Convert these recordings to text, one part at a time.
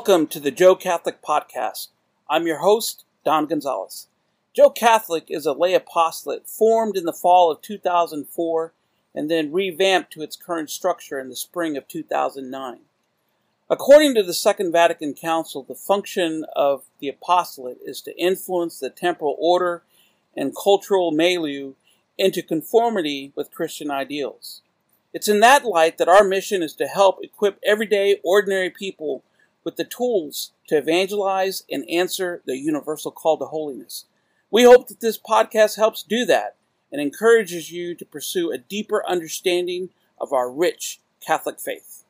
Welcome to the Joe Catholic Podcast. I'm your host, Don Gonzalez. Joe Catholic is a lay apostolate formed in the fall of 2004 and then revamped to its current structure in the spring of 2009. According to the Second Vatican Council, the function of the apostolate is to influence the temporal order and cultural milieu into conformity with Christian ideals. It's in that light that our mission is to help equip everyday, ordinary people with the tools to evangelize and answer the universal call to holiness. We hope that this podcast helps do that and encourages you to pursue a deeper understanding of our rich Catholic faith.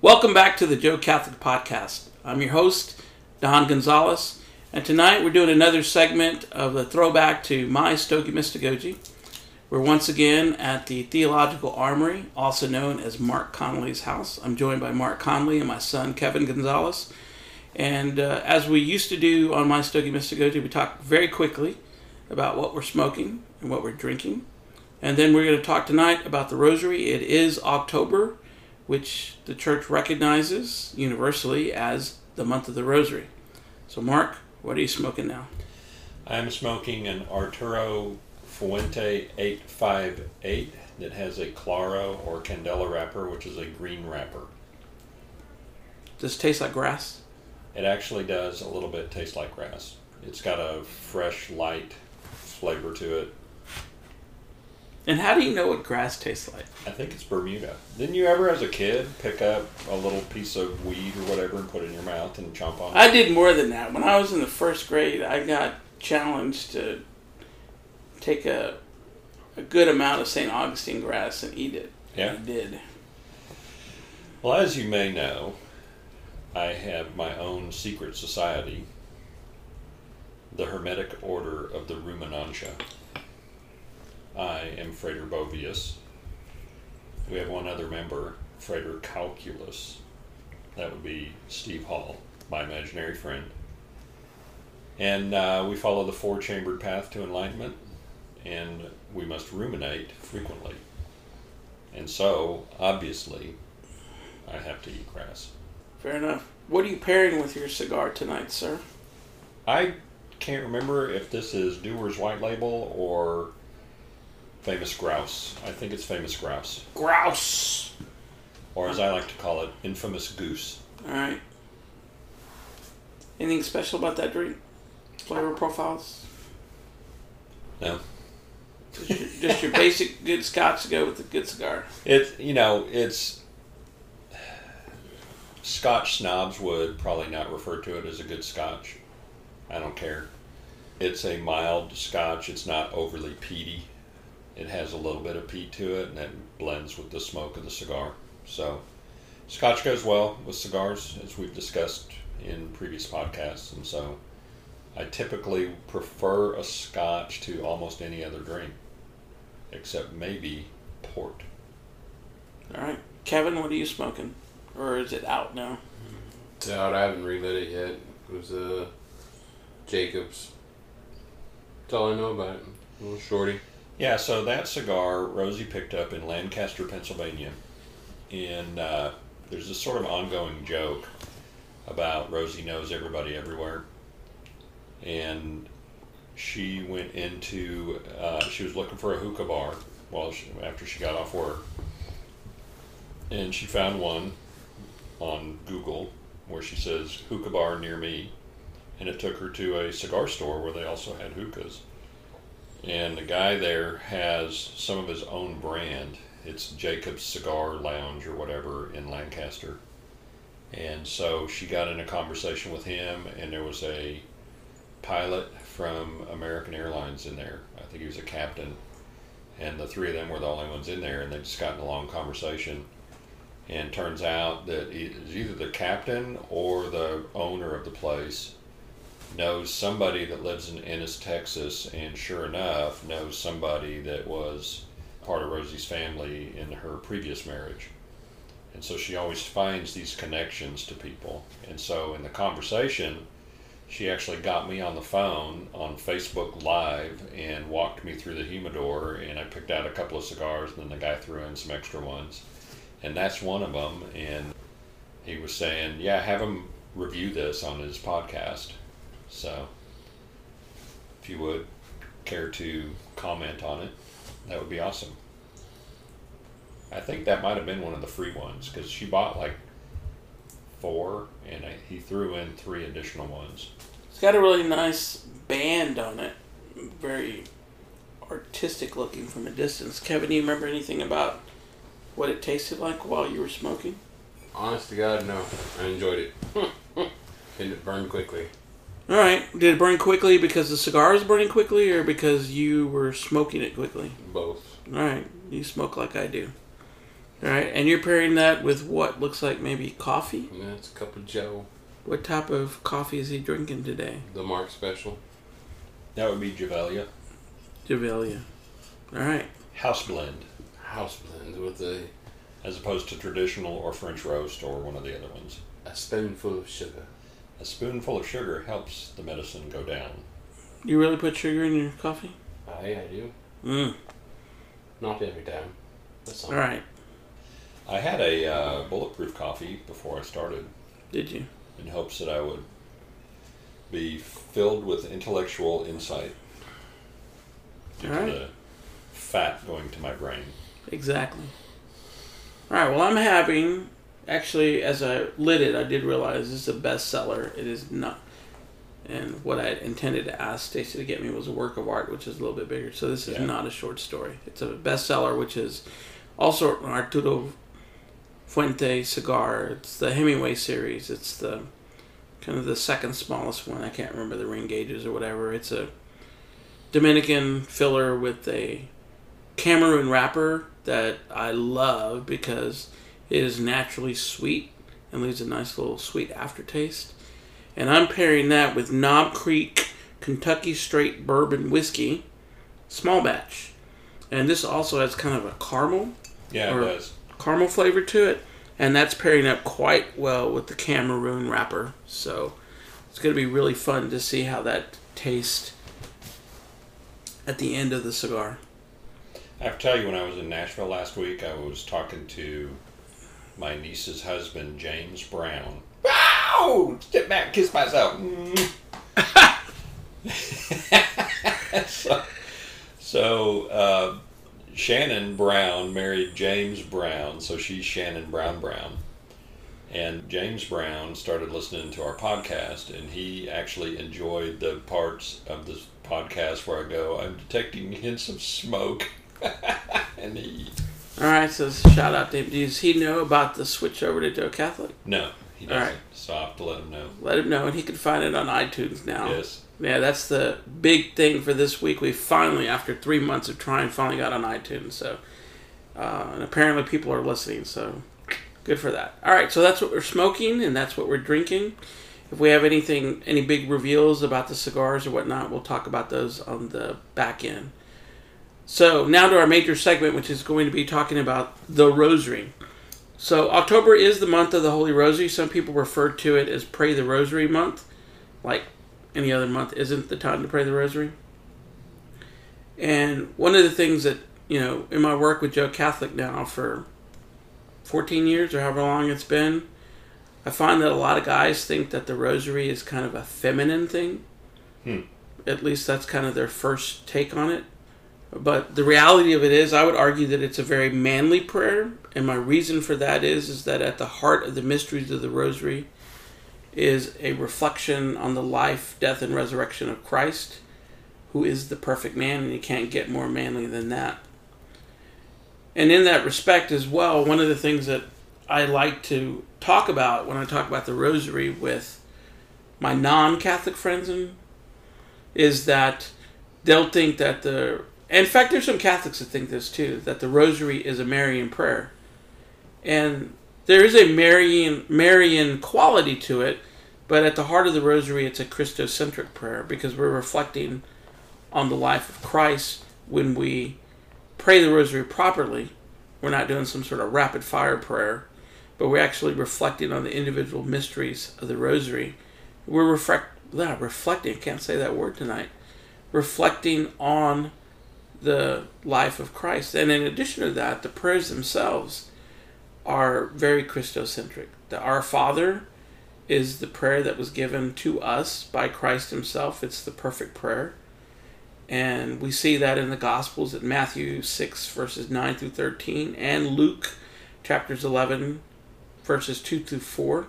Welcome back to the Joe Catholic Podcast. I'm your host, Don Gonzalez, and tonight we're doing another segment of the throwback to my Stogie Mystagogy. We're once again at the Theological Armory, also known as Mark Connolly's house. I'm joined by Mark Connolly and my son Kevin Gonzalez. And uh, as we used to do on My Stogie Mystagogy, we talk very quickly about what we're smoking and what we're drinking. And then we're going to talk tonight about the Rosary. It is October, which the Church recognizes universally as the month of the Rosary. So, Mark, what are you smoking now? I'm smoking an Arturo Fuente 858 that has a Claro or Candela wrapper, which is a green wrapper. Does it taste like grass? It actually does a little bit taste like grass. It's got a fresh, light flavor to it. And how do you know what grass tastes like? I think it's Bermuda. Didn't you ever, as a kid, pick up a little piece of weed or whatever and put it in your mouth and chomp on it? I did more than that. When I was in the first grade, I got challenged to take a, a good amount of St. Augustine grass and eat it. Yeah. I did. Well, as you may know, I have my own secret society, the Hermetic Order of the Ruminantia. I am Frater Bovius. We have one other member, Frater Calculus. That would be Steve Hall, my imaginary friend. And uh, we follow the four chambered path to enlightenment, and we must ruminate frequently. And so, obviously, I have to eat grass. Fair enough. What are you pairing with your cigar tonight, sir? I can't remember if this is Dewar's White Label or Famous Grouse. I think it's Famous Grouse. Grouse. Or as I like to call it, Infamous Goose. All right. Anything special about that drink? Flavor profiles? No. Just your, just your basic good scotch to go with a good cigar. It, you know, it's. Scotch snobs would probably not refer to it as a good scotch. I don't care. It's a mild scotch. It's not overly peaty. It has a little bit of peat to it, and it blends with the smoke of the cigar. So, scotch goes well with cigars, as we've discussed in previous podcasts. And so, I typically prefer a scotch to almost any other drink, except maybe port. All right. Kevin, what are you smoking? Or is it out now? It's out. I haven't relit it yet. It was uh, Jacobs. That's all I know about it. A little shorty. Yeah, so that cigar Rosie picked up in Lancaster, Pennsylvania. And uh, there's this sort of ongoing joke about Rosie knows everybody everywhere. And she went into, uh, she was looking for a hookah bar while she, after she got off work. And she found one on Google where she says hookah bar near me. And it took her to a cigar store where they also had hookahs and the guy there has some of his own brand. It's Jacob's Cigar Lounge or whatever in Lancaster. And so she got in a conversation with him, and there was a pilot from American Airlines in there. I think he was a captain. And the three of them were the only ones in there, and they just got in a long conversation. And turns out that either the captain or the owner of the place knows somebody that lives in Ennis, Texas, and sure enough, knows somebody that was part of Rosie's family in her previous marriage. And so she always finds these connections to people. And so in the conversation, she actually got me on the phone on Facebook Live and walked me through the humidor, and I picked out a couple of cigars, and then the guy threw in some extra ones, and that's one of them. And he was saying, "Yeah, have him review this on his podcast." So, if you would care to comment on it, that would be awesome. I think that might have been one of the free ones because she bought like four, and I, he threw in three additional ones. It's got a really nice band on it. Very artistic looking from a distance. Kevin, do you remember anything about what it tasted like while you were smoking? Honest to God, no. I enjoyed it. and it burned quickly. All right. Did it burn quickly because the cigar was burning quickly or because you were smoking it quickly? Both. All right. You smoke like I do. All right. And you're pairing that with what looks like maybe coffee? Yeah, it's a cup of Joe. What type of coffee is he drinking today? The Mark Special. That would be Javelia Javelia. All right. House Blend, House blend with a, as opposed to traditional or French roast or one of the other ones. a spoonful of sugar. A spoonful of sugar helps the medicine go down. You really put sugar in your coffee? Aye, I do. Mm. Not every time. But some. All right. I had a uh, bulletproof coffee before I started Did you? in hopes that I would be filled with intellectual insight due All right. to the fat going to my brain. Exactly. All right. Well, I'm having. Actually, as I lit it, I did realize this is a bestseller. It is not. And what I intended to ask Stacy to get me was a work of art, which is a little bit bigger. So this is Yeah. not a short story. It's a bestseller, which is also an Arturo Fuente cigar. It's the Hemingway series. It's the kind of the second smallest one. I can't remember the ring gauges or whatever. It's a Dominican filler with a Cameroon wrapper that I love because it is naturally sweet and leaves a nice little sweet aftertaste. And I'm pairing that with Knob Creek Kentucky Straight Bourbon Whiskey, small batch. And this also has kind of a caramel Yeah, it does. Caramel flavor to it, and that's pairing up quite well with the Cameroon wrapper. So it's going to be really fun to see how that tastes at the end of the cigar. I have to tell you, when I was in Nashville last week, I was talking to my niece's husband, James Brown. Wow! Step back, kiss myself. Mm. so, so uh, Shannon Brown married James Brown, so she's Shannon Brown Brown. And James Brown started listening to our podcast, and he actually enjoyed the parts of this podcast where I go, I'm detecting hints of smoke. and he, All right, so shout out to him. Does he know about the switch over to Joe Catholic? no, he All doesn't. right. So I have to let him know. Let him know, and he can find it on iTunes now. Yes. Yeah, that's the big thing for this week. We finally, after three months of trying, finally got on iTunes. So, uh, and apparently people are listening. So, good for that. All right, so that's what we're smoking, and that's what we're drinking. If we have anything, any big reveals about the cigars or whatnot, we'll talk about those on the back end. So now to our major segment, which is going to be talking about the Rosary. So October is the month of the Holy Rosary. Some people refer to it as Pray the Rosary month, like any other month isn't the time to pray the rosary. And one of the things that, you know, in my work with Joe Catholic now for 14 years or however long it's been, I find that a lot of guys think that the rosary is kind of a feminine thing. Hmm. At least that's kind of their first take on it. But the reality of it is, I would argue that it's a very manly prayer, and my reason for that is is that at the heart of the mysteries of the rosary is a reflection on the life, death, and resurrection of Christ, who is the perfect man, and you can't get more manly than that. And in that respect as well, one of the things that I like to talk about when I talk about the rosary with my non-Catholic friends and is that they'll think that the in fact there's some Catholics that think this too that the rosary is a Marian prayer. And there is a Marian Marian quality to it, but at the heart of the rosary it's a Christocentric prayer because we're reflecting on the life of Christ when we pray the rosary properly. We're not doing some sort of rapid fire prayer, but we're actually reflecting on the individual mysteries of the rosary. We're reflect, yeah, reflecting. I can't say that word tonight. Reflecting on the life of Christ, and in addition to that, the prayers themselves are very Christocentric. The Our Father is the prayer that was given to us by Christ Himself. It's the perfect prayer. And we see that in the Gospels at Matthew 6, verses 9 through 13, and Luke chapters 11, verses 2 through 4.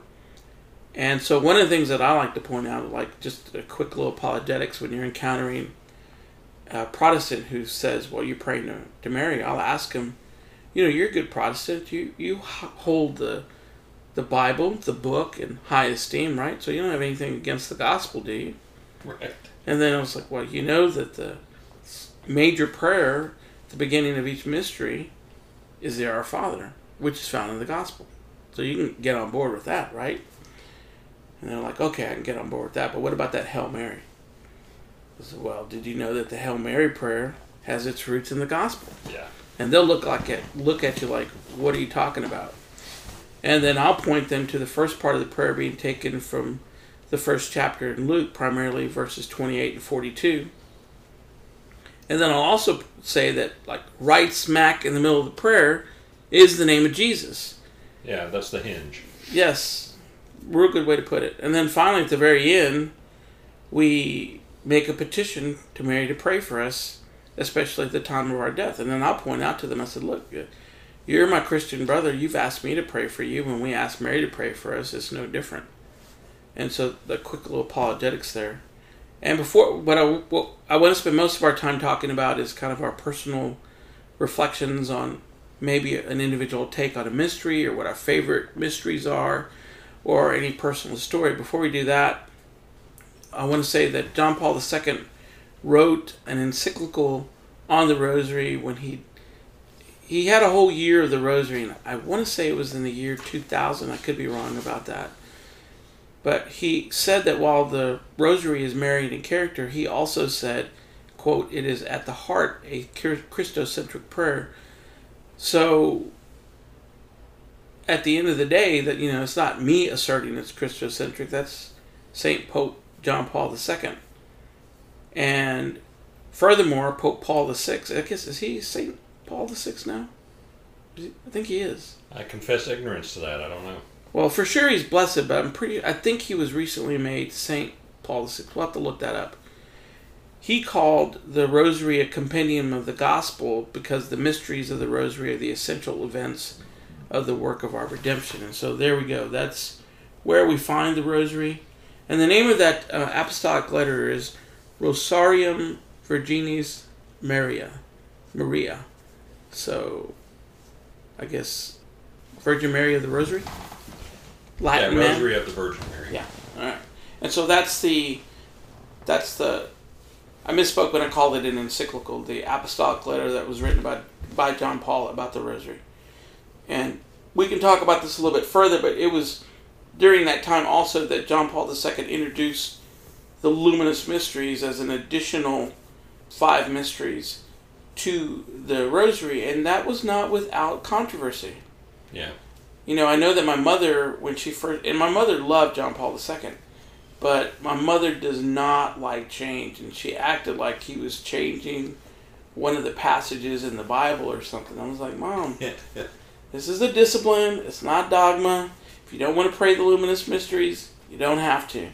And so, one of the things that I like to point out, like just a quick little apologetics when you're encountering a Protestant who says, Well, you're praying to, to Mary, I'll ask him, You know, you're a good Protestant. You, you hold the, the Bible, the book, in high esteem, right? So, you don't have anything against the gospel, do you? Right. And then I was like, Well, you know that the major prayer at the beginning of each mystery is the Our Father, which is found in the gospel. So, you can get on board with that, right? And they're like, okay, I can get on board with that, but what about that Hail Mary? I said, well, did you know that the Hail Mary prayer has its roots in the gospel? Yeah. And they'll look like it, look at you like, what are you talking about? And then I'll point them to the first part of the prayer being taken from the first chapter in Luke, primarily verses 28 and 42. And then I'll also say that, like, right smack in the middle of the prayer is the name of Jesus. Yeah, that's the hinge. Yes, real good way to put it. And then finally, at the very end, we make a petition to Mary to pray for us, especially at the time of our death. And then I'll point out to them, I said, Look, you're my Christian brother. You've asked me to pray for you. When we ask Mary to pray for us, it's no different. And so the quick little apologetics there. And before, what I, what I want to spend most of our time talking about is kind of our personal reflections on maybe an individual take on a mystery or what our favorite mysteries are or any personal story. Before we do that, I want to say that John Paul II wrote an encyclical on the Rosary when he he had a whole year of the Rosary, and I want to say it was in the year 2000. I could be wrong about that. But he said that while the Rosary is Marian in character, he also said, quote, it is at the heart a Christocentric prayer. So at the end of the day, that you know, it's not me asserting it's Christocentric. That's Saint Pope John Paul II. And furthermore, Pope Paul VI. I guess is he Saint Paul VI now? I think he is. I confess ignorance to that. I don't know. Well, for sure he's blessed, but I'm pretty. I think he was recently made Saint Paul VI. We'll have to look that up. He called the Rosary a compendium of the Gospel because the mysteries of the Rosary are the essential events of the work of our redemption. And so there we go. That's where we find the Rosary. And the name of that uh, apostolic letter is Rosarium Virginis Maria. Maria. So, I guess Virgin Mary of the Rosary? Latin yeah, Rosary man? of the Virgin Mary. Yeah. All right. And so that's the that's the I misspoke when I called it an encyclical, the apostolic letter that was written about by John Paul about the Rosary. And we can talk about this a little bit further, but it was during that time also that John Paul II introduced the luminous mysteries as an additional five mysteries to the rosary, and that was not without controversy. Yeah. You know, I know that my mother, when she first, and my mother loved John Paul II, but my mother does not like change, and she acted like he was changing one of the passages in the Bible or something. I was like, Mom, this is a discipline, it's not dogma. If you don't want to pray the luminous mysteries, you don't have to.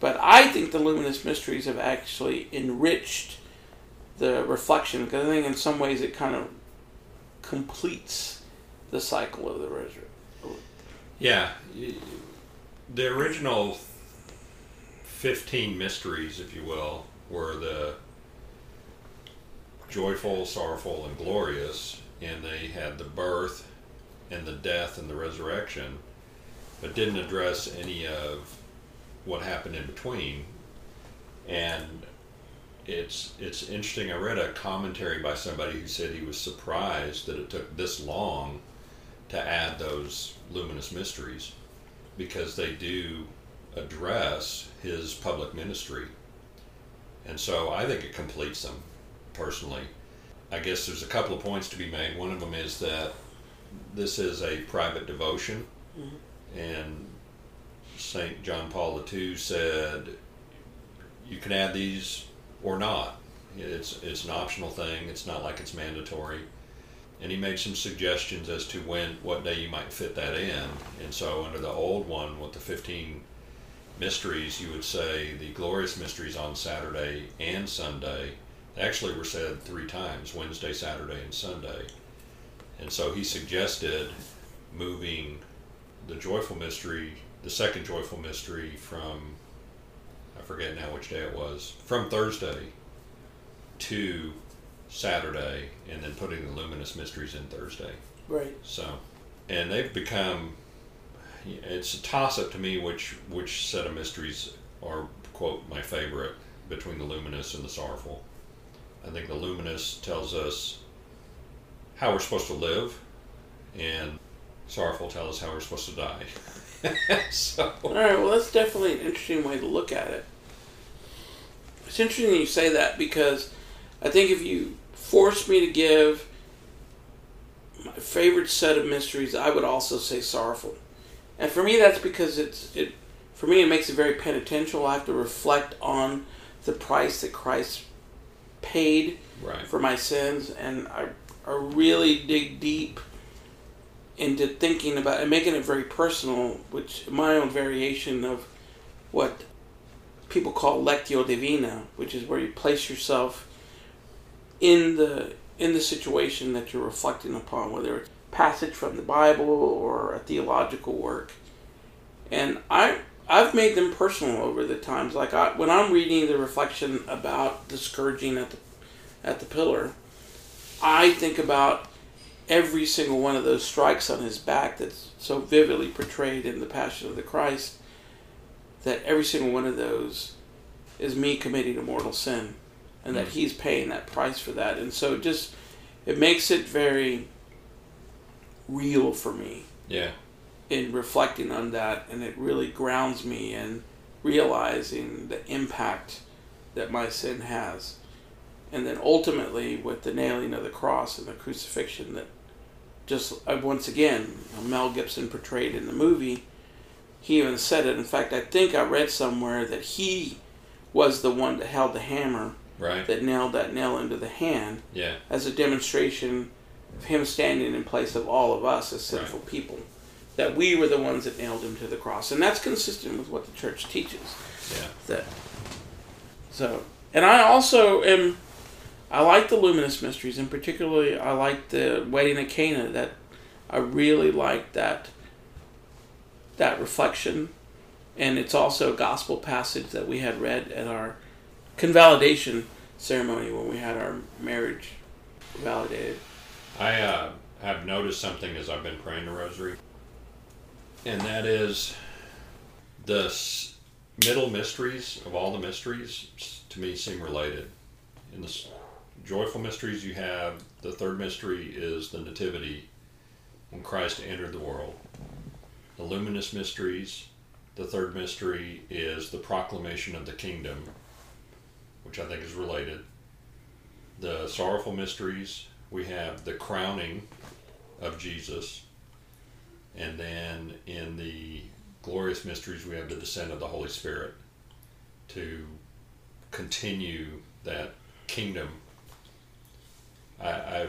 But I think the luminous mysteries have actually enriched the reflection because I think in some ways it kind of completes the cycle of the resurrection. Yeah, the original fifteen mysteries, if you will, were the joyful, sorrowful, and glorious, and they had the birth and the death and the resurrection but didn't address any of what happened in between. And it's it's interesting. I read a commentary by somebody who said he was surprised that it took this long to add those luminous mysteries because they do address his public ministry. And so I think it completes them personally. I guess there's a couple of points to be made. One of them is that this is a private devotion. Mm-hmm and St. John Paul II said, you can add these or not. It's it's an optional thing. It's not like it's mandatory. And he made some suggestions as to when what day you might fit that in. And so under the old one with the 15 mysteries, you would say the glorious mysteries on Saturday and Sunday. They actually were said three times: Wednesday, Saturday, and Sunday. And so he suggested moving the joyful mystery, the second joyful mystery, from I forget now which day it was, from Thursday to Saturday, and then putting the luminous mysteries in Thursday. Right. So, and they've become. It's a toss up to me which which set of mysteries are quote my favorite between the luminous and the sorrowful. I think the luminous tells us how we're supposed to live, and sorrowful tells us how we're supposed to die. so, All right. Well, that's definitely an interesting way to look at it. It's interesting you say that because I think if you forced me to give my favorite set of mysteries, I would also say sorrowful. And for me, that's because it's it. For me, it makes it very penitential. I have to reflect on the price that Christ paid right. for my sins, and I, I really dig deep into thinking about and making it very personal, which my own variation of what people call lectio divina, which is where you place yourself in the in the situation that you're reflecting upon, whether it's a passage from the Bible or a theological work. And I I've made them personal over the times. Like I, when I'm reading the reflection about the scourging at the at the pillar, I think about every single one of those strikes on his back that's so vividly portrayed in the Passion of the Christ. That every single one of those is me committing a mortal sin, and that Mm. he's paying that price for that. And so, it just it makes it very real for me Yeah. in reflecting on that, and it really grounds me in realizing the impact that my sin has. And then ultimately, with the nailing of the cross and the crucifixion, that just uh, once again, Mel Gibson portrayed in the movie, he even said it. In fact, I think I read somewhere that he was the one that held the hammer Right. that nailed that nail into the hand Yeah. as a demonstration of him standing in place of all of us as sinful people. That we were the ones that nailed him to the cross. And that's consistent with what the church teaches. Yeah. That so and I also am I like the luminous mysteries and particularly I like the wedding at Cana that I really like that that reflection and it's also a gospel passage that we had read at our convalidation ceremony when we had our marriage validated. I uh, have noticed something as I've been praying the rosary, and that is the middle mysteries of all the mysteries to me seem related. In the joyful mysteries, you have the third mystery is the nativity when Christ entered the world. The luminous mysteries, the third mystery is the proclamation of the kingdom, which I think is related. The sorrowful mysteries, we have the crowning of Jesus. And then in the glorious mysteries, we have the descent of the Holy Spirit to continue that kingdom. I, I,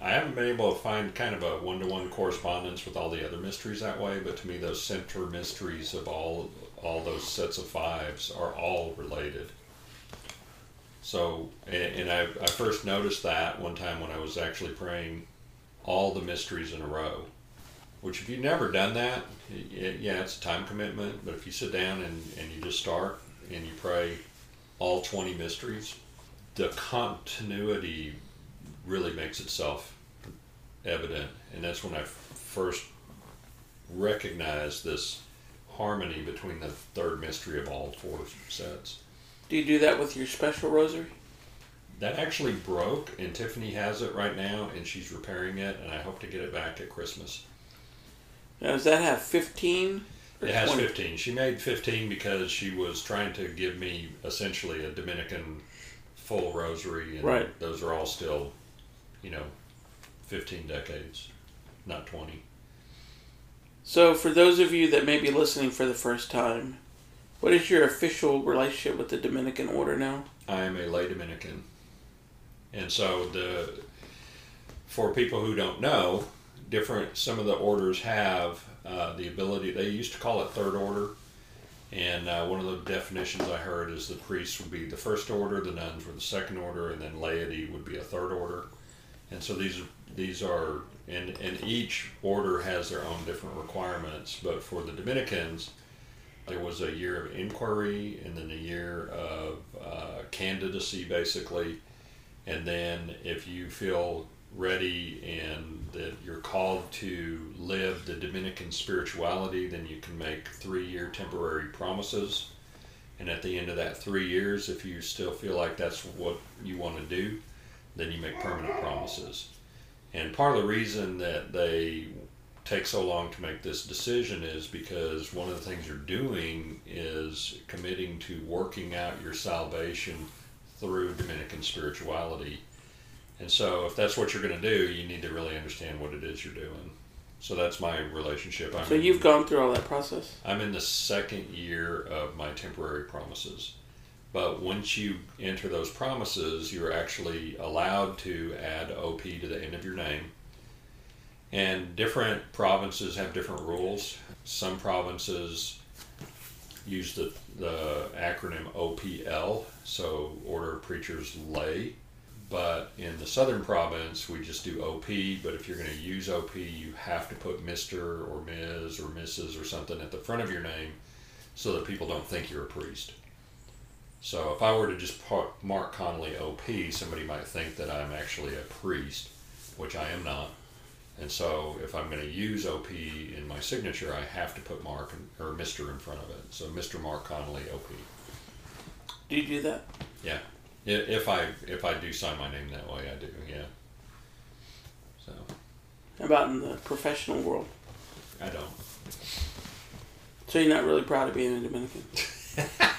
I haven't been able to find kind of a one to one correspondence with all the other mysteries that way, but to me, those center mysteries of all all those sets of fives are all related. So, and, and I, I first noticed that one time when I was actually praying all the mysteries in a row. Which, if you've never done that, y- yeah, it's a time commitment. But if you sit down and, and you just start and you pray all 20 mysteries, the continuity really makes itself evident. And that's when I first recognized this harmony between the third mystery of all four sets. Do you do that with your special rosary? That actually broke, and Tiffany has it right now, and she's repairing it, and I hope to get it back at Christmas. Now, does that have 15? or It has 20? 15. She made 15 because she was trying to give me essentially a Dominican full rosary, and Right. those are all still, you know, 15 decades, not 20. So, for those of you that may be listening for the first time, What is your official relationship with the Dominican order now? I am a lay Dominican, and so the for people who don't know, different some of the orders have uh, the ability. They used to call it third order, and uh, one of the definitions I heard is the priests would be the first order, the nuns were the second order, and then laity would be a third order. And so these these are and and each order has their own different requirements. But for the Dominicans, there was a year of inquiry and then a year of uh, candidacy, basically. And then if you feel ready and that you're called to live the Dominican spirituality, then you can make three year temporary promises. And at the end of that three years, if you still feel like that's what you want to do, then you make permanent promises. And part of the reason that they take so long to make this decision is because one of the things you're doing is committing to working out your salvation through Dominican spirituality. And so, if that's what you're going to do, you need to really understand what it is you're doing. So that's my relationship. I'm So you've gone through all that process. I'm in the second year of my temporary promises. But once you enter those promises, you're actually allowed to add OP to the end of your name. And different provinces have different rules. Some provinces use the, the acronym OPL, so Order of Preachers Lay. But in the southern province, we just do OP. But if you're going to use OP, you have to put Mr. or Ms. or Mrs. or something at the front of your name so that people don't think you're a priest. So if I were to just put Mark Connolly OP, somebody might think that I'm actually a priest, which I am not. And so if I'm going to use OP in my signature, I have to put Mark or Mr. in front of it. So Mr. Mark Connolly OP. Do you do that? Yeah. If I if I do sign my name that way, I do. Yeah. So How about in the professional world? I don't. So you're not really proud of being a Dominican?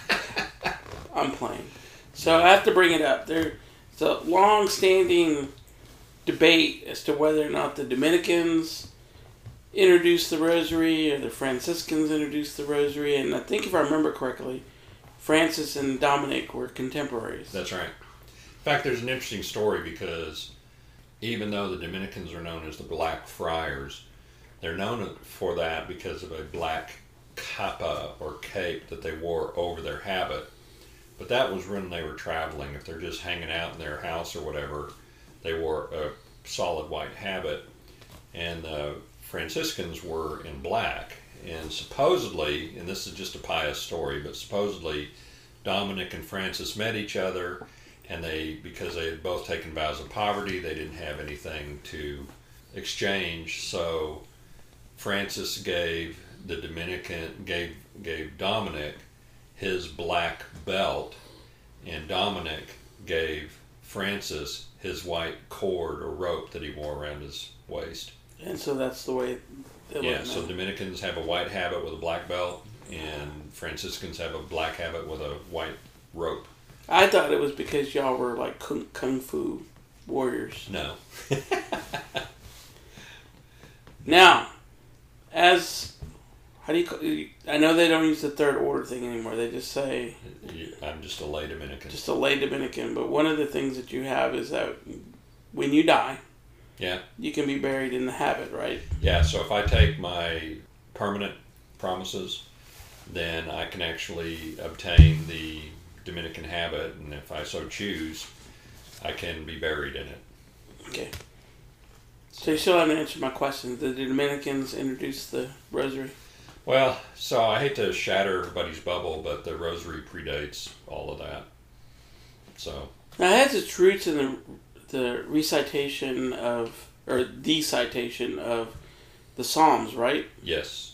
I'm playing. So I have to bring it up. There's a long-standing debate as to whether or not the Dominicans introduced the rosary or the Franciscans introduced the rosary. And I think if I remember correctly, Francis and Dominic were contemporaries. That's right. In fact, there's an interesting story because even though the Dominicans are known as the Black Friars, they're known for that because of a black capa or cape that they wore over their habit. But that was when they were traveling. If they're just hanging out in their house or whatever, they wore a solid white habit. And the Franciscans were in black. And supposedly, and this is just a pious story, but supposedly Dominic and Francis met each other, and they, because they had both taken vows of poverty, they didn't have anything to exchange. So Francis gave the Dominican gave gave Dominic his black belt, and Dominic gave Francis his white cord or rope that he wore around his waist. And so that's the way it Yeah, so now. Dominicans have a white habit with a black belt, and Franciscans have a black habit with a white rope. I thought it was because y'all were like kung, kung fu warriors. No. Now, as how do you? I know they don't use the third order thing anymore. They just say I'm just a lay Dominican. just a lay Dominican. But one of the things that you have is that when you die, Yeah. you can be buried in the habit, right? Yeah, so if I take my permanent promises, then I can actually obtain the Dominican habit, and if I so choose, I can be buried in it. Okay. So you still haven't answered my question. Did the Dominicans introduce the rosary? Well, so I hate to shatter everybody's bubble, but the rosary predates all of that. So, Now it has its roots in the the recitation of or the citation of the Psalms, right? yes.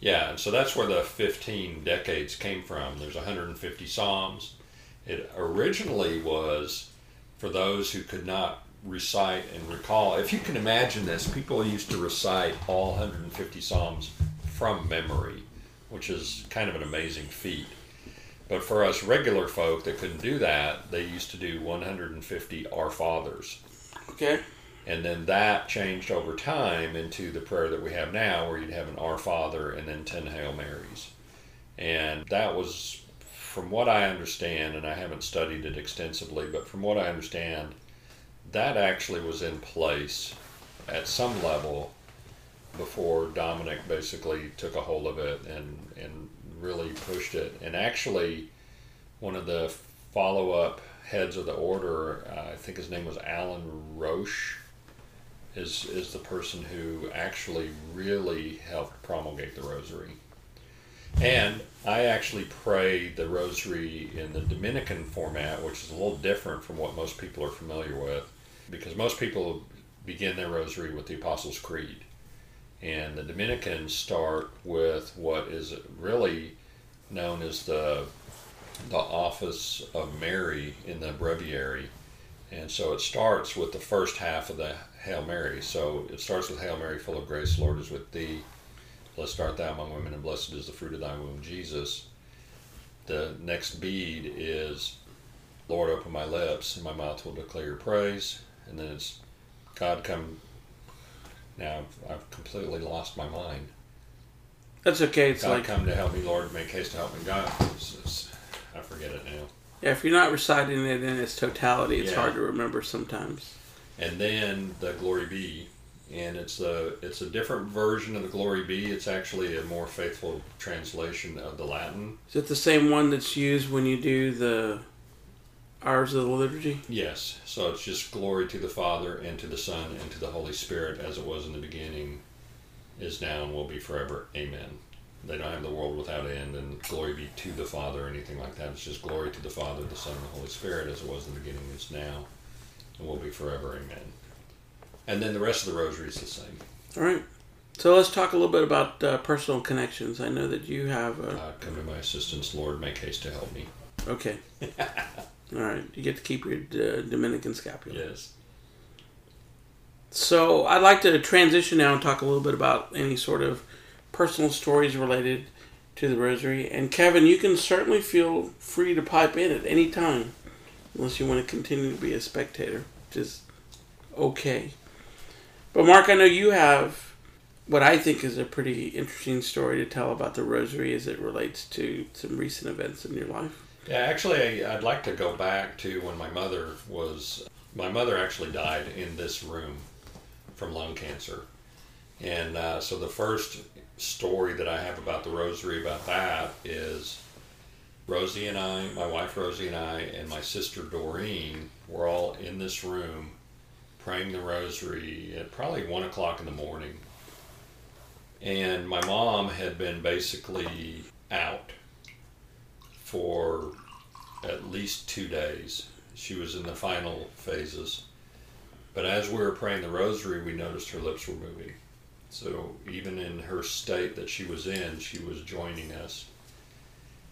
Yeah, and so that's where the 15 decades came from. There's 150 Psalms. It originally was for those who could not recite and recall. If you can imagine this, people used to recite all 150 Psalms from memory, which is kind of an amazing feat. But for us regular folk that couldn't do that, they used to do 150 Our Fathers. Okay. And then that changed over time into the prayer that we have now, where you'd have an Our Father and then 10 Hail Marys. And that was, from what I understand, and I haven't studied it extensively, but from what I understand, that actually was in place at some level before Dominic basically took a hold of it and, and really pushed it. And actually, one of the follow up heads of the order, uh, I think his name was Alan Roche, is, is the person who actually really helped promulgate the rosary. And I actually pray the rosary in the Dominican format, which is a little different from what most people are familiar with, because most people begin their rosary with the Apostles' Creed. And the Dominicans start with what is really known as the the office of Mary in the breviary. And so it starts with the first half of the Hail Mary. So it starts with Hail Mary, full of grace, Lord is with thee. Blessed art thou among women, and blessed is the fruit of thy womb, Jesus. The next bead is, Lord, open my lips, and my mouth will declare your praise. And then it's, God, come. Now I've, I've completely lost my mind. That's okay. It's God, like come to help me, Lord. Make haste to help me, God. It's- it's- I forget it now. yeah, if you're not reciting it in its totality, it's Yeah. hard to remember sometimes. and then the glory be and it's a it's a different version of the glory be it's actually a more faithful translation of the latin Is it the same one that's used when you do the hours of the liturgy? yes so it's just glory to the father and to the son and to the holy spirit as it was in the beginning is now and will be forever amen they don't have the world without end and glory be to the father or anything like that it's just glory to the father the son and the holy spirit as it was in the beginning is now and will be forever amen and then the rest of the rosary is the same All right. So let's talk a little bit about uh, personal connections. I know that you have a. Uh, come to my assistance, Lord, make haste to help me. Okay. All right. You get to keep your uh, Dominican scapular. Yes. So I'd like to transition now and talk a little bit about any sort of personal stories related to the Rosary. And Kevin, you can certainly feel free to pipe in at any time, unless you want to continue to be a spectator, which is okay. But Mark, I know you have what I think is a pretty interesting story to tell about the Rosary as it relates to some recent events in your life. Yeah, actually, I'd like to go back to when my mother was. My mother actually died in this room from lung cancer. And uh, so the first story that I have about the rosary about that is Rosie and I, my wife Rosie and I, and my sister Doreen were all in this room praying the rosary at probably one o'clock in the morning. And my mom had been basically out for at least two days. She was in the final phases. But as we were praying the rosary, we noticed her lips were moving. So even in her state that she was in, she was joining us.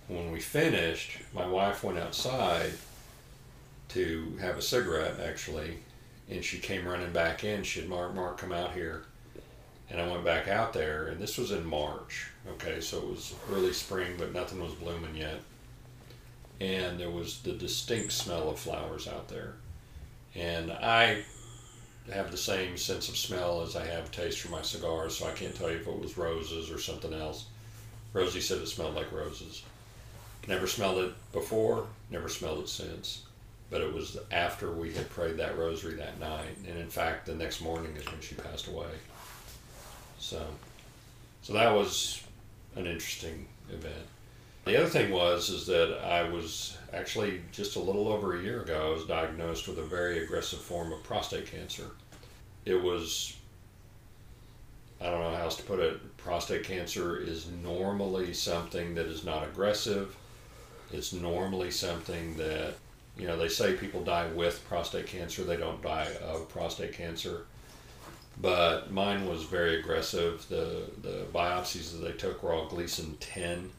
When we finished, my wife went outside to have a cigarette, actually, and she came running back in. She had Mark, Mark, come out here. And I went back out there, and this was in March. Okay, so it was early spring, but nothing was blooming yet. And there was the distinct smell of flowers out there. And I have the same sense of smell as I have taste for my cigars, so I can't tell you if it was roses or something else. Rosie said it smelled like roses. Never smelled it before, never smelled it since. But it was after we had prayed that rosary that night, and in fact, the next morning is when she passed away. So, so that was an interesting event. The other thing was is that I was actually just a little over a year ago. I was diagnosed with a very aggressive form of prostate cancer. It was I don't know how else to put it. Prostate cancer is normally something that is not aggressive. It's normally something that you know they say people die with prostate cancer. They don't die of prostate cancer. But mine was very aggressive. The the biopsies that they took were all Gleason 10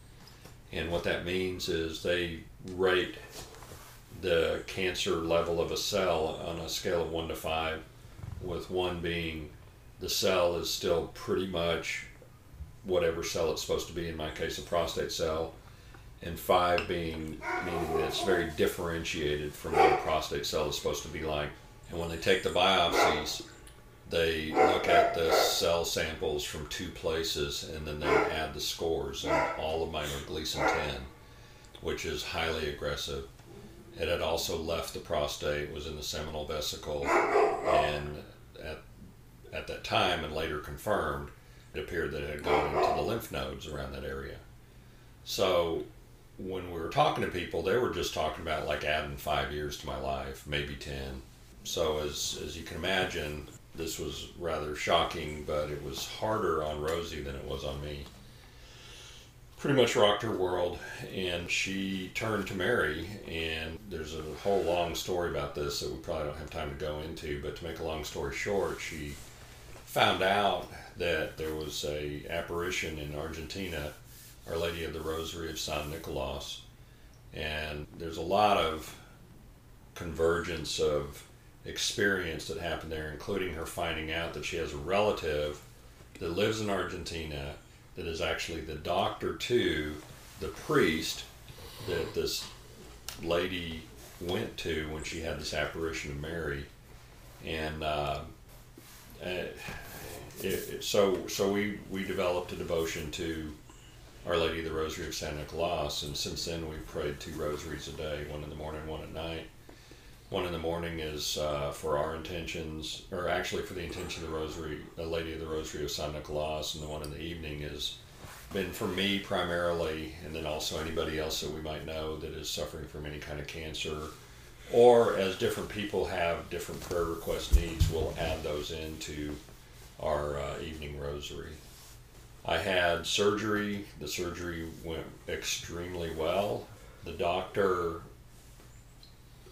and what that means is they rate the cancer level of a cell on a scale of 1 to 5, with 1 being the cell is still pretty much whatever cell it's supposed to be, in my case, a prostate cell, and 5 being meaning that it's very differentiated from what a prostate cell is supposed to be like. And when they take the biopsies, they look at the cell samples from two places and then they add the scores, and all of mine are Gleason 10, which is highly aggressive. It had also left the prostate, was in the seminal vesicle, and at, at that time and later confirmed, it appeared that it had gone into the lymph nodes around that area. So when we were talking to people, they were just talking about like adding five years to my life, maybe 10. So as, as you can imagine, this was rather shocking, but it was harder on Rosie than it was on me. Pretty much rocked her world, and she turned to Mary. And there's a whole long story about this that we probably don't have time to go into. But to make a long story short, she found out that there was a apparition in Argentina, Our Lady of the Rosary of San Nicolas, and there's a lot of convergence of experience that happened there, including her finding out that she has a relative that lives in Argentina that is actually the doctor to the priest that this lady went to when she had this apparition of Mary, and uh, it, it, so so we we developed a devotion to Our Lady of the Rosary of Santa Nicolas, and since then we've prayed two rosaries a day, one in the morning, one at night. One in the morning is uh, for our intentions, or actually for the intention of the Rosary, the Lady of the Rosary of San Nicolas, and the one in the evening is been for me primarily, and then also anybody else that we might know that is suffering from any kind of cancer, or as different people have different prayer request needs, we'll add those into our uh, evening rosary. I had surgery. The surgery went extremely well. The doctor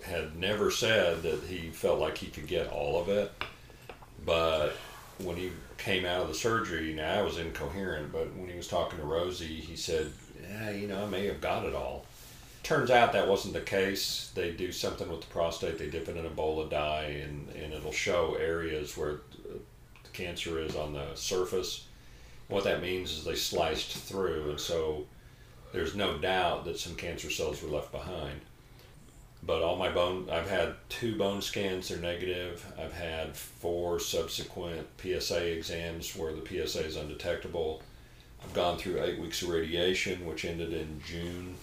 had never said that he felt like he could get all of it, but when he came out of the surgery, now I was incoherent, but when he was talking to Rosie, he said, Yeah, you know, I may have got it all. Turns out that wasn't the case. They do something with the prostate, they dip it in a bowl of dye, and, and it'll show areas where the cancer is on the surface. What that means is they sliced through, and so there's no doubt that some cancer cells were left behind but all my bone i've had two bone scans they're negative. I've had four subsequent psa exams where the psa is undetectable. I've gone through eight weeks of radiation which ended in june.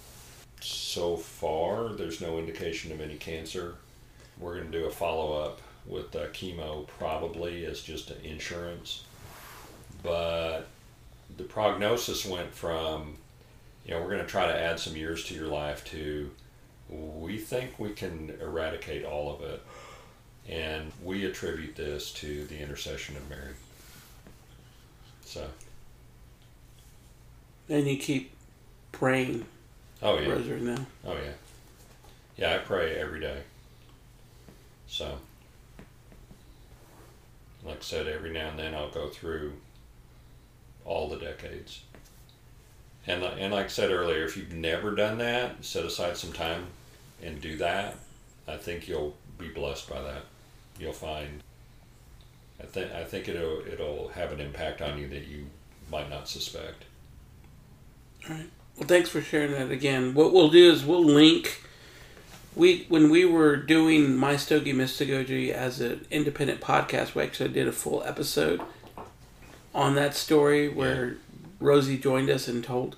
So far there's no indication of any cancer. We're going to do a follow-up with uh, chemo probably as just an insurance. But the prognosis went from you know we're going to try to add some years to your life to we think we can eradicate all of it. And we attribute this to the intercession of Mary. So. And you keep praying. Oh yeah. Rosary now. Oh yeah. Yeah, I pray every day. So. Like I said, every now and then I'll go through all the decades. And, and like I said earlier, if you've never done that, set aside some time and do that. I think you'll be blessed by that. You'll find. I think I think it'll it'll have an impact on you that you might not suspect. All right. Well, thanks for sharing that again. What we'll do is we'll link. We when we were doing My Stogie Mystagogy as an independent podcast, we actually did a full episode on that story where yeah. Rosie joined us and told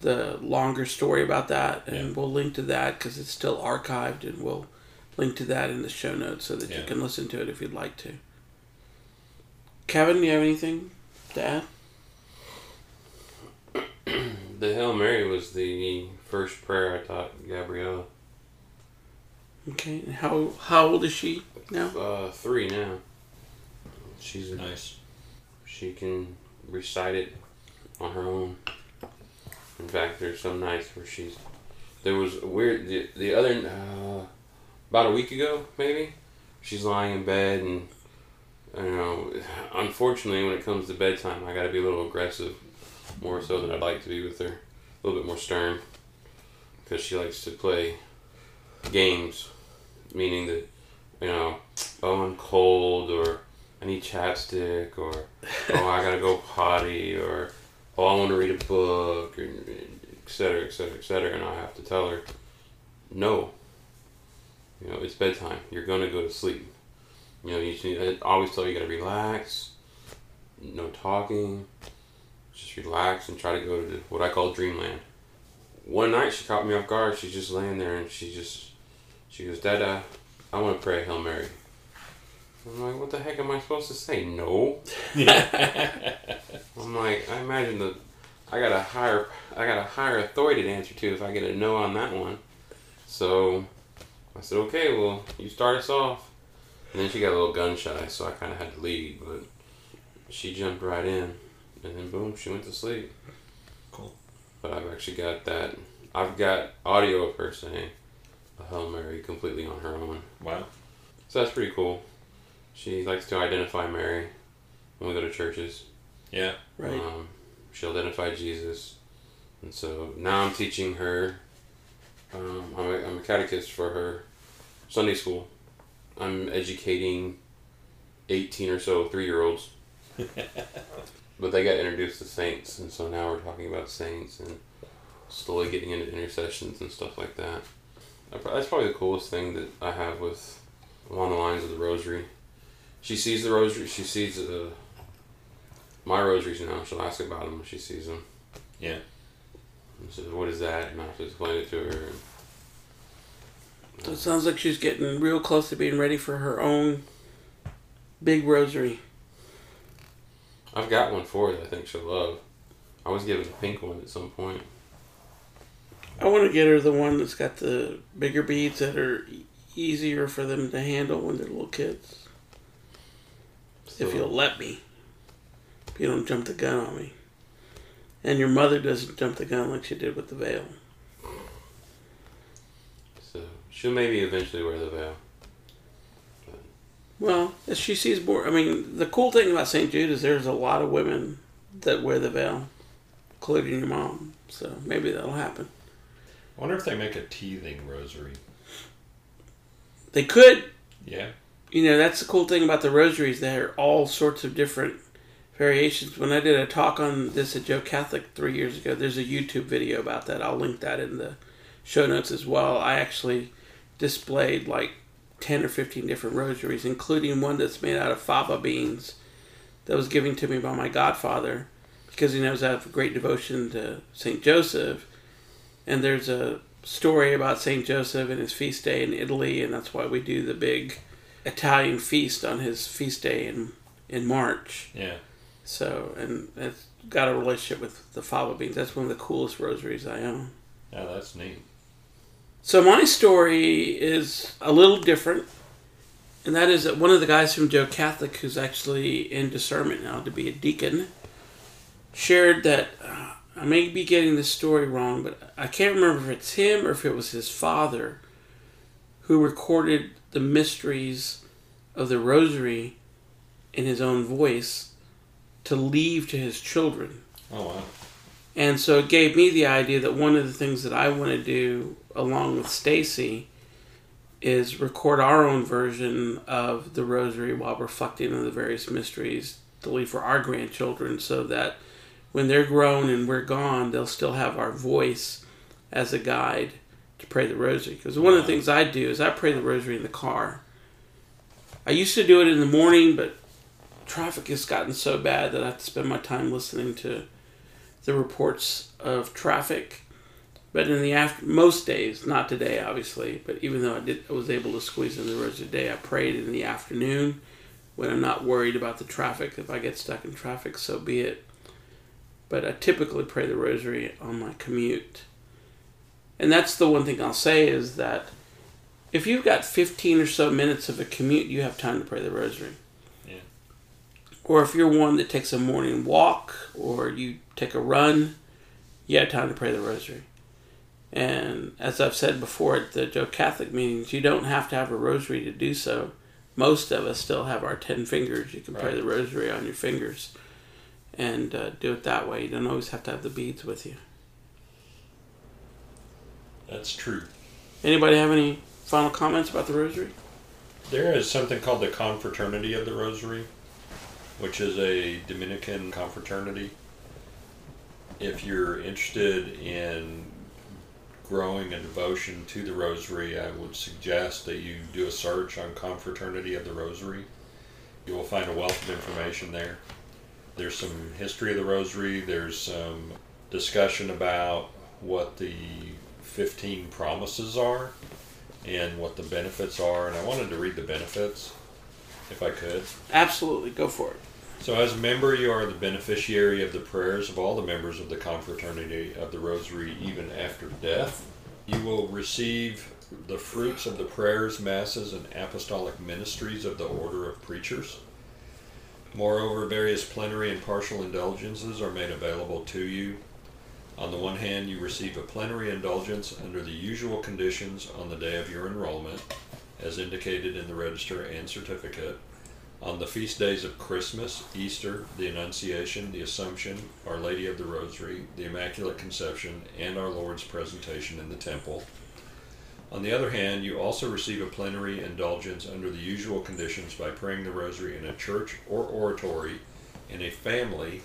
the longer story about that, and yeah. we'll link to that because it's still archived, and we'll link to that in the show notes so that yeah. you can listen to it if you'd like to. Kevin, do you have anything to add? the Hail Mary was the first prayer I taught Gabriella. Okay, and how how old is she now? Uh, three now. She's nice. She can recite it on her own. In fact, there's some nights where she's. There was a weird. The, the other. Uh, about a week ago, maybe, she's lying in bed and. You know, unfortunately, when it comes to bedtime, I got to be a little aggressive, more so than I'd like to be with her. A little bit more stern, because she likes to play games, meaning that, you know, oh, I'm cold, or I need chapstick, or oh, I gotta go potty, or oh, I want to read a book, or et cetera, et cetera, et cetera, and I have to tell her, no. You know, it's bedtime. You're gonna go to sleep. You know, you should, I always tell you, you gotta relax, no talking, just relax and try to go to what I call dreamland. One night she caught me off guard. She's just laying there and she just, she goes, Dada, I want to pray Hail Mary. I'm like, what the heck am I supposed to say? No. I'm like, I imagine the, I got a higher, I got a higher authority to answer to if I get a no on that one. So, I said, okay, well, you start us off. And then she got a little gun shy, so I kind of had to lead, but she jumped right in, and then boom, she went to sleep. Cool. But I've actually got that. I've got audio of her saying a Hail Mary completely on her own. Wow. So that's pretty cool. She likes to identify Mary when we go to churches. Yeah. Right. Um, she'll identify Jesus. And so now I'm teaching her. Um, I'm, a, I'm a catechist for her Sunday school. I'm educating 18 or so three year olds. but they got introduced to saints, and so now we're talking about saints and slowly getting into intercessions and stuff like that. That's probably the coolest thing that I have with along the lines of the rosary. She sees the rosary. She sees uh, my rosaries now. She'll ask about them when she sees them. Yeah. And she says, "What is that?" And I have to explain it to her. And, So it sounds like she's getting real close to being ready for her own big rosary. I've got one for her that I think she'll love. I was given a pink one at some point. I want to get her the one that's got the bigger beads that are e- easier for them to handle when they're little kids. So, If you'll let me. If you don't jump the gun on me. And your mother doesn't jump the gun like she did with the veil. so she'll maybe eventually wear the veil. Well, as she sees more, I mean, the cool thing about St. Jude is there's a lot of women that wear the veil, including your mom. So maybe that'll happen. I wonder if they make a teething rosary. They could, Yeah. You know, that's the cool thing about the rosaries. There are all sorts of different variations. When I did a talk on this at Joe Catholic three years ago, there's a YouTube video about that. I'll link that in the show notes as well. I actually displayed like 10 or 15 different rosaries, including one that's made out of fava beans that was given to me by my godfather because he knows I have a great devotion to St. Joseph. And there's a story about St. Joseph and his feast day in Italy, and that's why we do the big Italian feast on his feast day in, in March. Yeah. So, and it's got a relationship with the fava beans. That's one of the coolest rosaries I own. Yeah, that's neat. So my story is a little different, and that is that one of the guys from Joe Catholic, who's actually in discernment now to be a deacon, shared that uh, I may be getting this story wrong, but I can't remember if it's him or if it was his father who recorded the mysteries of the Rosary in his own voice to leave to his children. Oh wow. And so it gave me the idea that one of the things that I want to do along with Stacy is record our own version of the rosary while reflecting on the various mysteries to leave for our grandchildren so that when they're grown and we're gone, they'll still have our voice as a guide to pray the rosary. Because one of the things I do is I pray the rosary in the car. I used to do it in the morning, but traffic has gotten so bad that I have to spend my time listening to the reports of traffic. But in the after most days, not today, obviously, but even though I did, I was able to squeeze in the rosary today. I prayed in the afternoon when I'm not worried about the traffic. If I get stuck in traffic, so be it. But I typically pray the rosary on my commute. And that's the one thing I'll say is that if you've got 15 or so minutes of a commute, you have time to pray the rosary. Yeah. Or if you're one that takes a morning walk or you take a run, you have time to pray the rosary. And as I've said before at the Joe Catholic meetings, you don't have to have a rosary to do so. Most of us still have our 10 fingers. You can pray the rosary on your fingers and uh, do it that way. You don't always have to have the beads with you. That's true. Anybody have any final comments about the rosary? There is something called the Confraternity of the Rosary, which is a Dominican confraternity. If you're interested in growing a devotion to the Rosary, I would suggest that you do a search on Confraternity of the Rosary. You will find a wealth of information there. There's some history of the Rosary. There's some discussion about what the 15 promises are and what the benefits are. And I wanted to read the benefits, if I could. Absolutely, go for it. So, as a member, you are the beneficiary of the prayers of all the members of the Confraternity of the Rosary, even after death. You will receive the fruits of the prayers, masses, and apostolic ministries of the Order of Preachers. Moreover, various plenary and partial indulgences are made available to you. On the one hand, you receive a plenary indulgence under the usual conditions on the day of your enrollment, as indicated in the register and certificate. On the feast days of Christmas, Easter, the Annunciation, the Assumption, Our Lady of the Rosary, the Immaculate Conception, and our Lord's presentation in the temple. On the other hand, you also receive a plenary indulgence under the usual conditions by praying the Rosary in a church or oratory, in a family,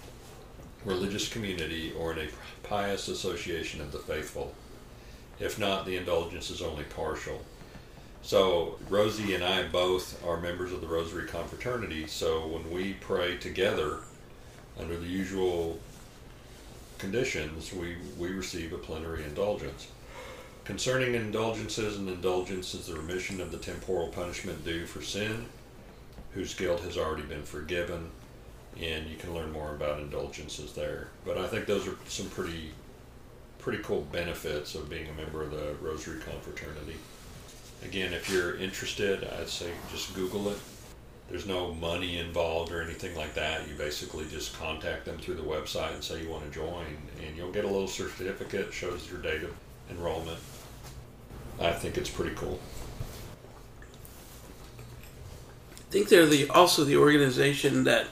religious community, or in a pious association of the faithful. If not, the indulgence is only partial. So, Rosie and I both are members of the Rosary Confraternity, so when we pray together under the usual conditions, we, we receive a plenary indulgence. Concerning indulgences, an indulgence is the remission of the temporal punishment due for sin, whose guilt has already been forgiven, and you can learn more about indulgences there. But I think those are some pretty pretty cool benefits of being a member of the Rosary Confraternity. Again, if you're interested, I'd say just Google it. There's no money involved or anything like that. You basically just contact them through the website and say you want to join, and you'll get a little certificate shows your date of enrollment. I think it's pretty cool. I think they're the also the organization that,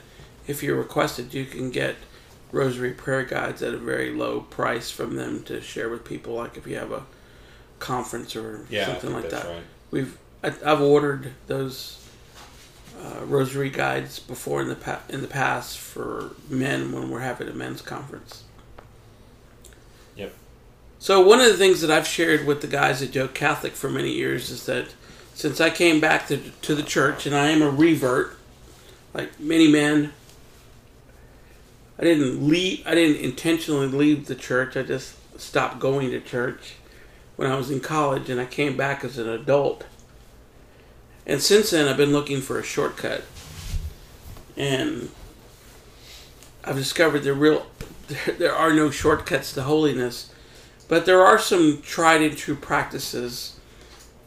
if you're requested, you can get rosary prayer guides at a very low price from them to share with people. Like if you have a conference or Yeah, something like that. right. We've I, I've ordered those uh, rosary guides before in the pa- in the past for men when we're having a men's conference. Yep. So one of the things that I've shared with the guys at Joe Catholic for many years is that since I came back to, to the church and I am a revert, like many men, I didn't leave. I didn't intentionally leave the church. I just stopped going to church when I was in college, and I came back as an adult. And since then, I've been looking for a shortcut, and I've discovered there real there, there are no shortcuts to holiness, but there are some tried and true practices,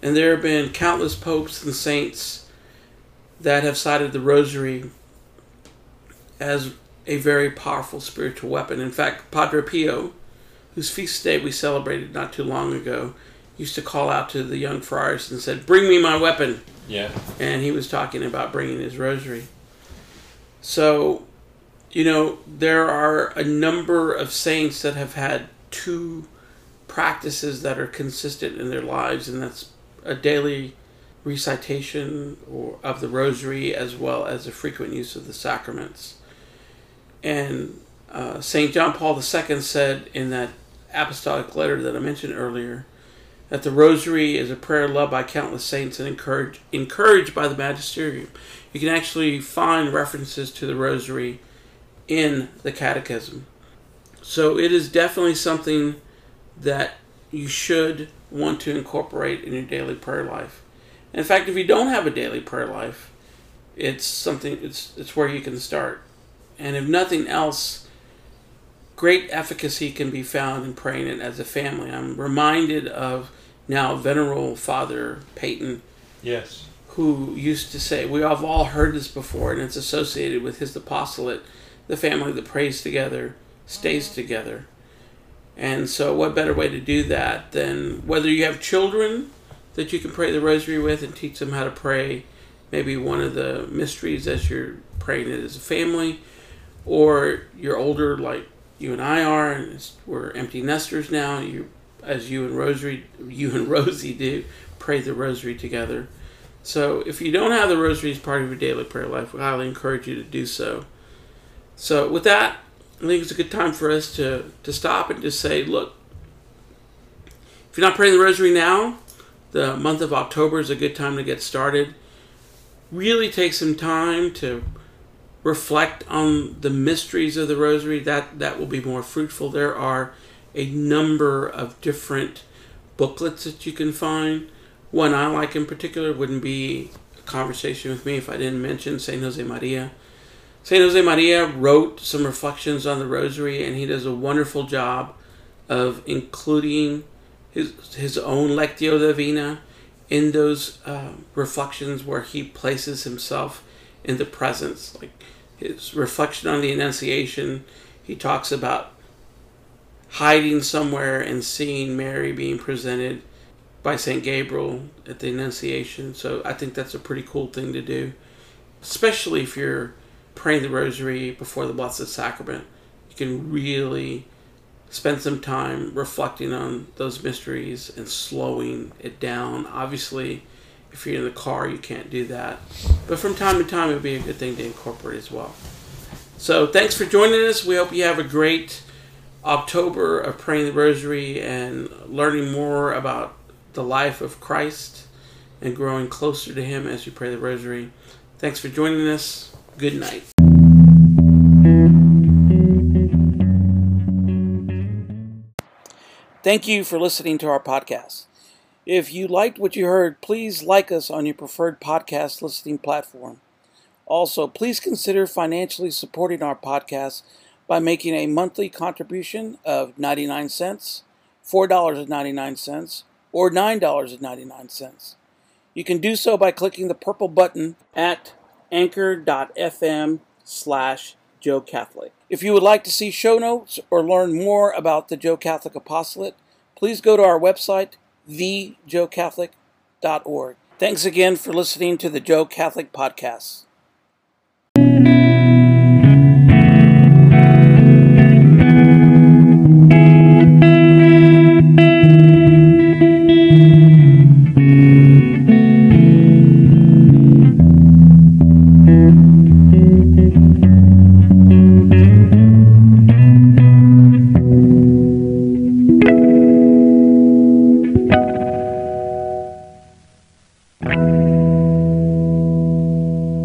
and there have been countless popes and saints that have cited the rosary as a very powerful spiritual weapon. In fact, Padre Pio, whose feast day we celebrated not too long ago, used to call out to the young friars and said, "Bring me my weapon." Yeah. and he was talking about bringing his rosary. So, you know, there are a number of saints that have had two practices that are consistent in their lives, and that's a daily recitation or of the rosary as well as a frequent use of the sacraments. And uh, St. John Paul II said in that apostolic letter that I mentioned earlier that the rosary is a prayer loved by countless saints and encouraged encouraged by the magisterium. You can actually find references to the rosary in the catechism. So it is definitely something that you should want to incorporate in your daily prayer life. In fact, if you don't have a daily prayer life, it's something it's it's where you can start. And if nothing else, great efficacy can be found in praying it as a family. I'm reminded of now Venerable Father Peyton, Yes. who used to say, We have all heard this before, and it's associated with his apostolate the family that prays together stays together. And so, what better way to do that than whether you have children that you can pray the rosary with and teach them how to pray maybe one of the mysteries as you're praying it as a family, or you're older like you and I are, and we're empty nesters now. You, as you and Rosary, you and Rosie do, pray the rosary together. So if you don't have the rosary as part of your daily prayer life, we highly encourage you to do so. So with that, I think it's a good time for us to, to stop and just say, look, If you're not praying the rosary now, the month of October is a good time to get started. Really take some time to reflect on the mysteries of the rosary. That that will be more fruitful. There are a number of different booklets that you can find. One I like in particular wouldn't be a conversation with me if I didn't mention Saint Jose Maria. Saint Jose Maria wrote some reflections on the rosary and he does a wonderful job of including his his own Lectio Divina in those uh, reflections where he places himself in the presence. Like his reflection on the Annunciation, he talks about hiding somewhere and seeing Mary being presented by St. Gabriel at the Annunciation. So I think that's a pretty cool thing to do, especially if you're praying the Rosary before the Blessed Sacrament. You can really spend some time reflecting on those mysteries and slowing it down. Obviously, if you're in the car, you can't do that. But from time to time, it would be a good thing to incorporate as well. So, thanks for joining us. We hope you have a great October of praying the Rosary and learning more about the life of Christ and growing closer to Him as you pray the Rosary. Thanks for joining us. Good night. Thank you for listening to our podcast. If you liked what you heard, please like us on your preferred podcast listening platform. Also, please consider financially supporting our podcast by making a monthly contribution of 99 cents, $4.99, or $9.99. You can do so by clicking the purple button at anchor.fm slash Joe Catholic. If you would like to see show notes or learn more about the Joe Catholic Apostolate, please go to our website, thejoecatholic.org. Thanks again for listening to the Joe Catholic Podcast.